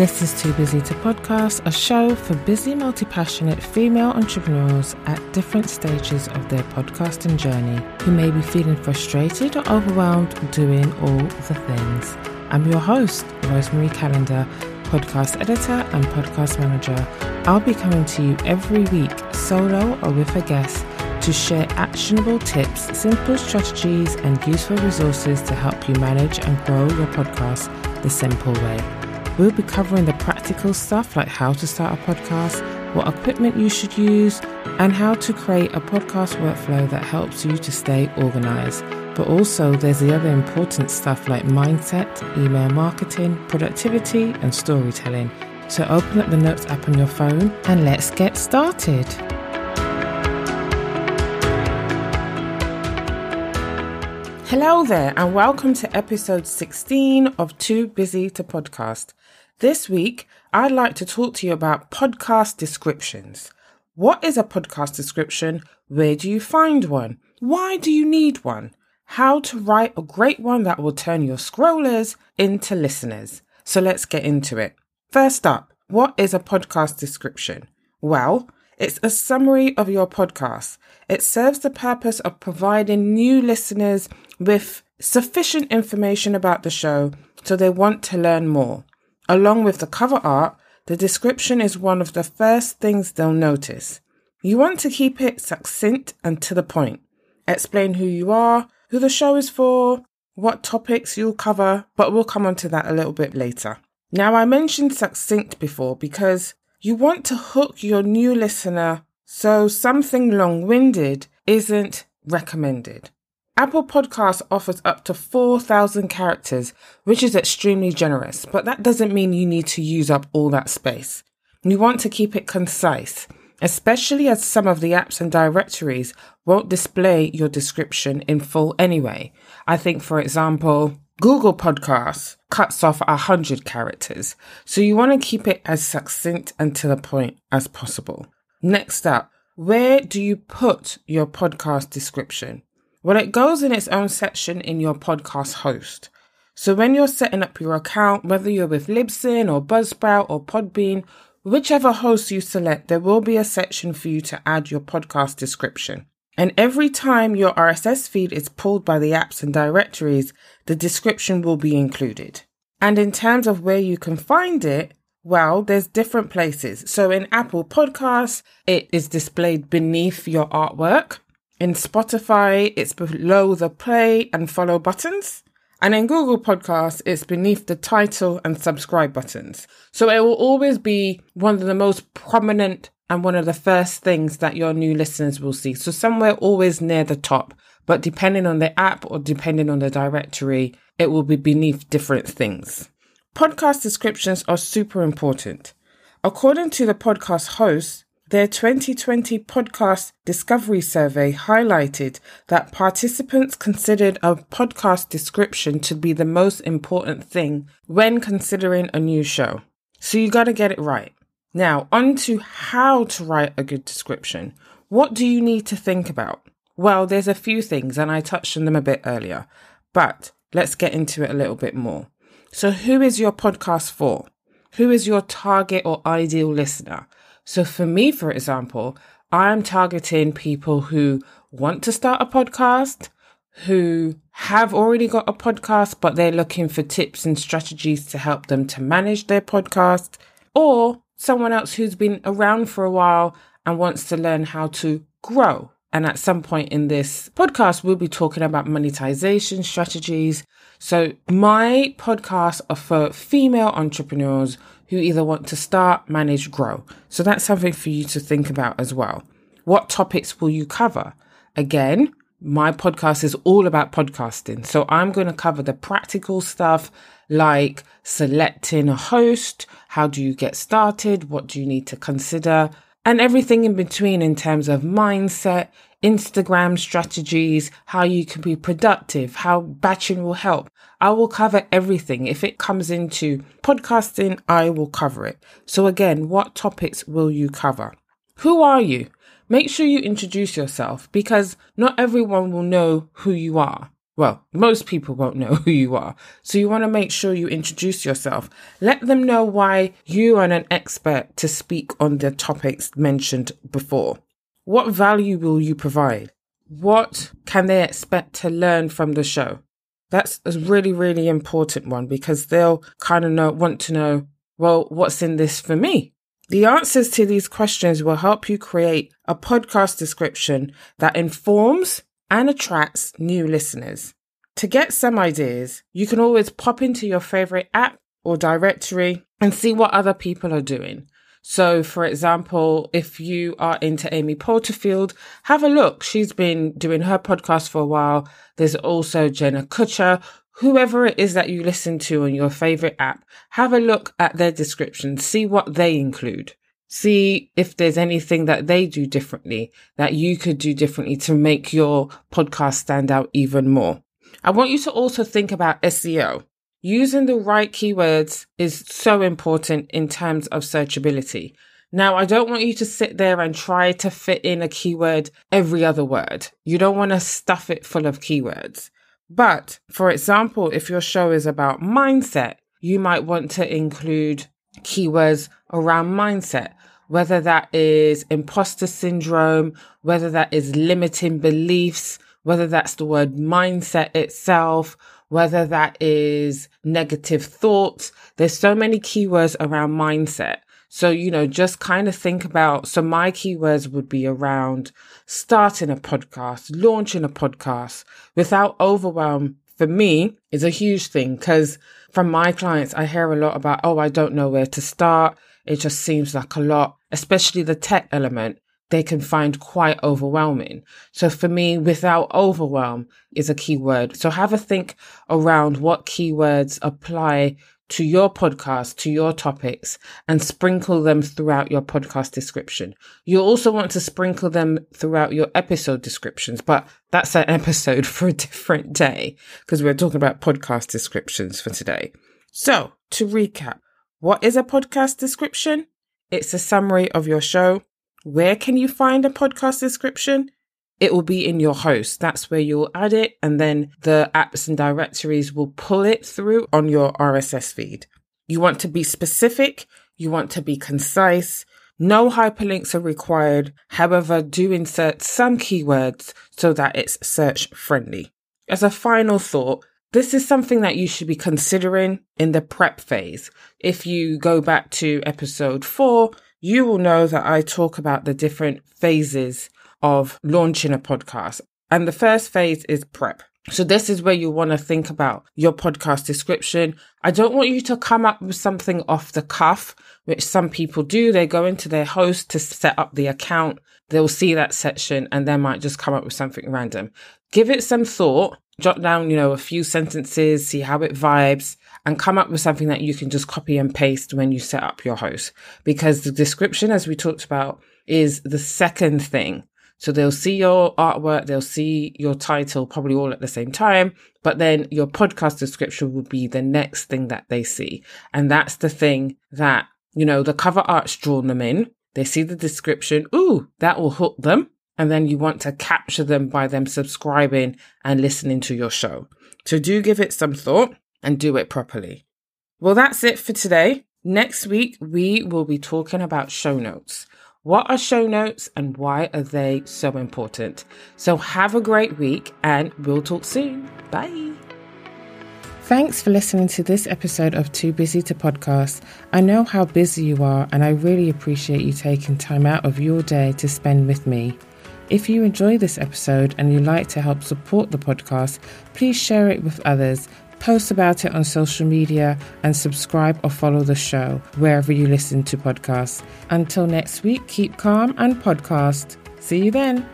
This is Too Busy to Podcast, a show for busy, multi passionate female entrepreneurs at different stages of their podcasting journey who may be feeling frustrated or overwhelmed doing all the things. I'm your host, Rosemarie Callender, podcast editor and podcast manager. I'll be coming to you every week, solo or with a guest, to share actionable tips, simple strategies, and useful resources to help you manage and grow your podcast the simple way. We'll be covering the practical stuff like how to start a podcast, what equipment you should use, and how to create a podcast workflow that helps you to stay organized. But also, there's the other important stuff like mindset, email marketing, productivity, and storytelling. So, open up the Notes app on your phone and let's get started. Hello there, and welcome to episode 16 of Too Busy to Podcast. This week, I'd like to talk to you about podcast descriptions. What is a podcast description? Where do you find one? Why do you need one? How to write a great one that will turn your scrollers into listeners. So let's get into it. First up, what is a podcast description? Well, it's a summary of your podcast. It serves the purpose of providing new listeners with sufficient information about the show so they want to learn more. Along with the cover art, the description is one of the first things they'll notice. You want to keep it succinct and to the point. Explain who you are, who the show is for, what topics you'll cover, but we'll come on to that a little bit later. Now, I mentioned succinct before because you want to hook your new listener so something long winded isn't recommended. Apple Podcasts offers up to 4,000 characters, which is extremely generous, but that doesn't mean you need to use up all that space. You want to keep it concise, especially as some of the apps and directories won't display your description in full anyway. I think, for example, Google Podcasts cuts off 100 characters, so you want to keep it as succinct and to the point as possible. Next up, where do you put your podcast description? Well, it goes in its own section in your podcast host. So when you're setting up your account, whether you're with Libsyn or Buzzsprout or Podbean, whichever host you select, there will be a section for you to add your podcast description. And every time your RSS feed is pulled by the apps and directories, the description will be included. And in terms of where you can find it, well, there's different places. So in Apple Podcasts, it is displayed beneath your artwork. In Spotify, it's below the play and follow buttons. And in Google Podcasts, it's beneath the title and subscribe buttons. So it will always be one of the most prominent and one of the first things that your new listeners will see. So somewhere always near the top. But depending on the app or depending on the directory, it will be beneath different things. Podcast descriptions are super important. According to the podcast host, their 2020 podcast discovery survey highlighted that participants considered a podcast description to be the most important thing when considering a new show. So you got to get it right. Now, on to how to write a good description. What do you need to think about? Well, there's a few things, and I touched on them a bit earlier, but let's get into it a little bit more. So, who is your podcast for? Who is your target or ideal listener? So for me, for example, I'm targeting people who want to start a podcast, who have already got a podcast, but they're looking for tips and strategies to help them to manage their podcast, or someone else who's been around for a while and wants to learn how to grow. And at some point in this podcast, we'll be talking about monetization strategies. So my podcasts are for female entrepreneurs who either want to start, manage, grow. So that's something for you to think about as well. What topics will you cover? Again, my podcast is all about podcasting. So I'm going to cover the practical stuff like selecting a host. How do you get started? What do you need to consider? And everything in between in terms of mindset, Instagram strategies, how you can be productive, how batching will help. I will cover everything. If it comes into podcasting, I will cover it. So again, what topics will you cover? Who are you? Make sure you introduce yourself because not everyone will know who you are. Well, most people won't know who you are. So you want to make sure you introduce yourself. Let them know why you are an expert to speak on the topics mentioned before. What value will you provide? What can they expect to learn from the show? That's a really, really important one because they'll kind of know, want to know, well, what's in this for me? The answers to these questions will help you create a podcast description that informs and attracts new listeners. To get some ideas, you can always pop into your favorite app or directory and see what other people are doing. So, for example, if you are into Amy Porterfield, have a look. She's been doing her podcast for a while. There's also Jenna Kutcher. Whoever it is that you listen to on your favorite app, have a look at their description, see what they include. See if there's anything that they do differently that you could do differently to make your podcast stand out even more. I want you to also think about SEO. Using the right keywords is so important in terms of searchability. Now, I don't want you to sit there and try to fit in a keyword every other word. You don't want to stuff it full of keywords. But for example, if your show is about mindset, you might want to include keywords around mindset, whether that is imposter syndrome, whether that is limiting beliefs, whether that's the word mindset itself, whether that is negative thoughts. There's so many keywords around mindset. So, you know, just kind of think about, so my keywords would be around starting a podcast, launching a podcast without overwhelm for me is a huge thing because from my clients, I hear a lot about, oh, I don't know where to start. It just seems like a lot, especially the tech element they can find quite overwhelming. So for me, without overwhelm is a key word. So have a think around what keywords apply to your podcast, to your topics, and sprinkle them throughout your podcast description. You'll also want to sprinkle them throughout your episode descriptions, but that's an episode for a different day because we're talking about podcast descriptions for today. So to recap, what is a podcast description? It's a summary of your show where can you find a podcast description? It will be in your host. That's where you'll add it. And then the apps and directories will pull it through on your RSS feed. You want to be specific. You want to be concise. No hyperlinks are required. However, do insert some keywords so that it's search friendly. As a final thought, this is something that you should be considering in the prep phase. If you go back to episode four, you will know that I talk about the different phases of launching a podcast. And the first phase is prep. So this is where you want to think about your podcast description. I don't want you to come up with something off the cuff, which some people do. They go into their host to set up the account. They'll see that section and they might just come up with something random. Give it some thought, jot down, you know, a few sentences, see how it vibes and come up with something that you can just copy and paste when you set up your host. Because the description, as we talked about, is the second thing. So they'll see your artwork, they'll see your title probably all at the same time, but then your podcast description will be the next thing that they see. And that's the thing that, you know, the cover art's drawn them in. They see the description. Ooh, that will hook them. And then you want to capture them by them subscribing and listening to your show. So do give it some thought and do it properly. Well, that's it for today. Next week, we will be talking about show notes. What are show notes and why are they so important? So have a great week and we'll talk soon. Bye. Thanks for listening to this episode of Too Busy to Podcast. I know how busy you are, and I really appreciate you taking time out of your day to spend with me. If you enjoy this episode and you'd like to help support the podcast, please share it with others post about it on social media, and subscribe or follow the show wherever you listen to podcasts. Until next week, keep calm and podcast. See you then.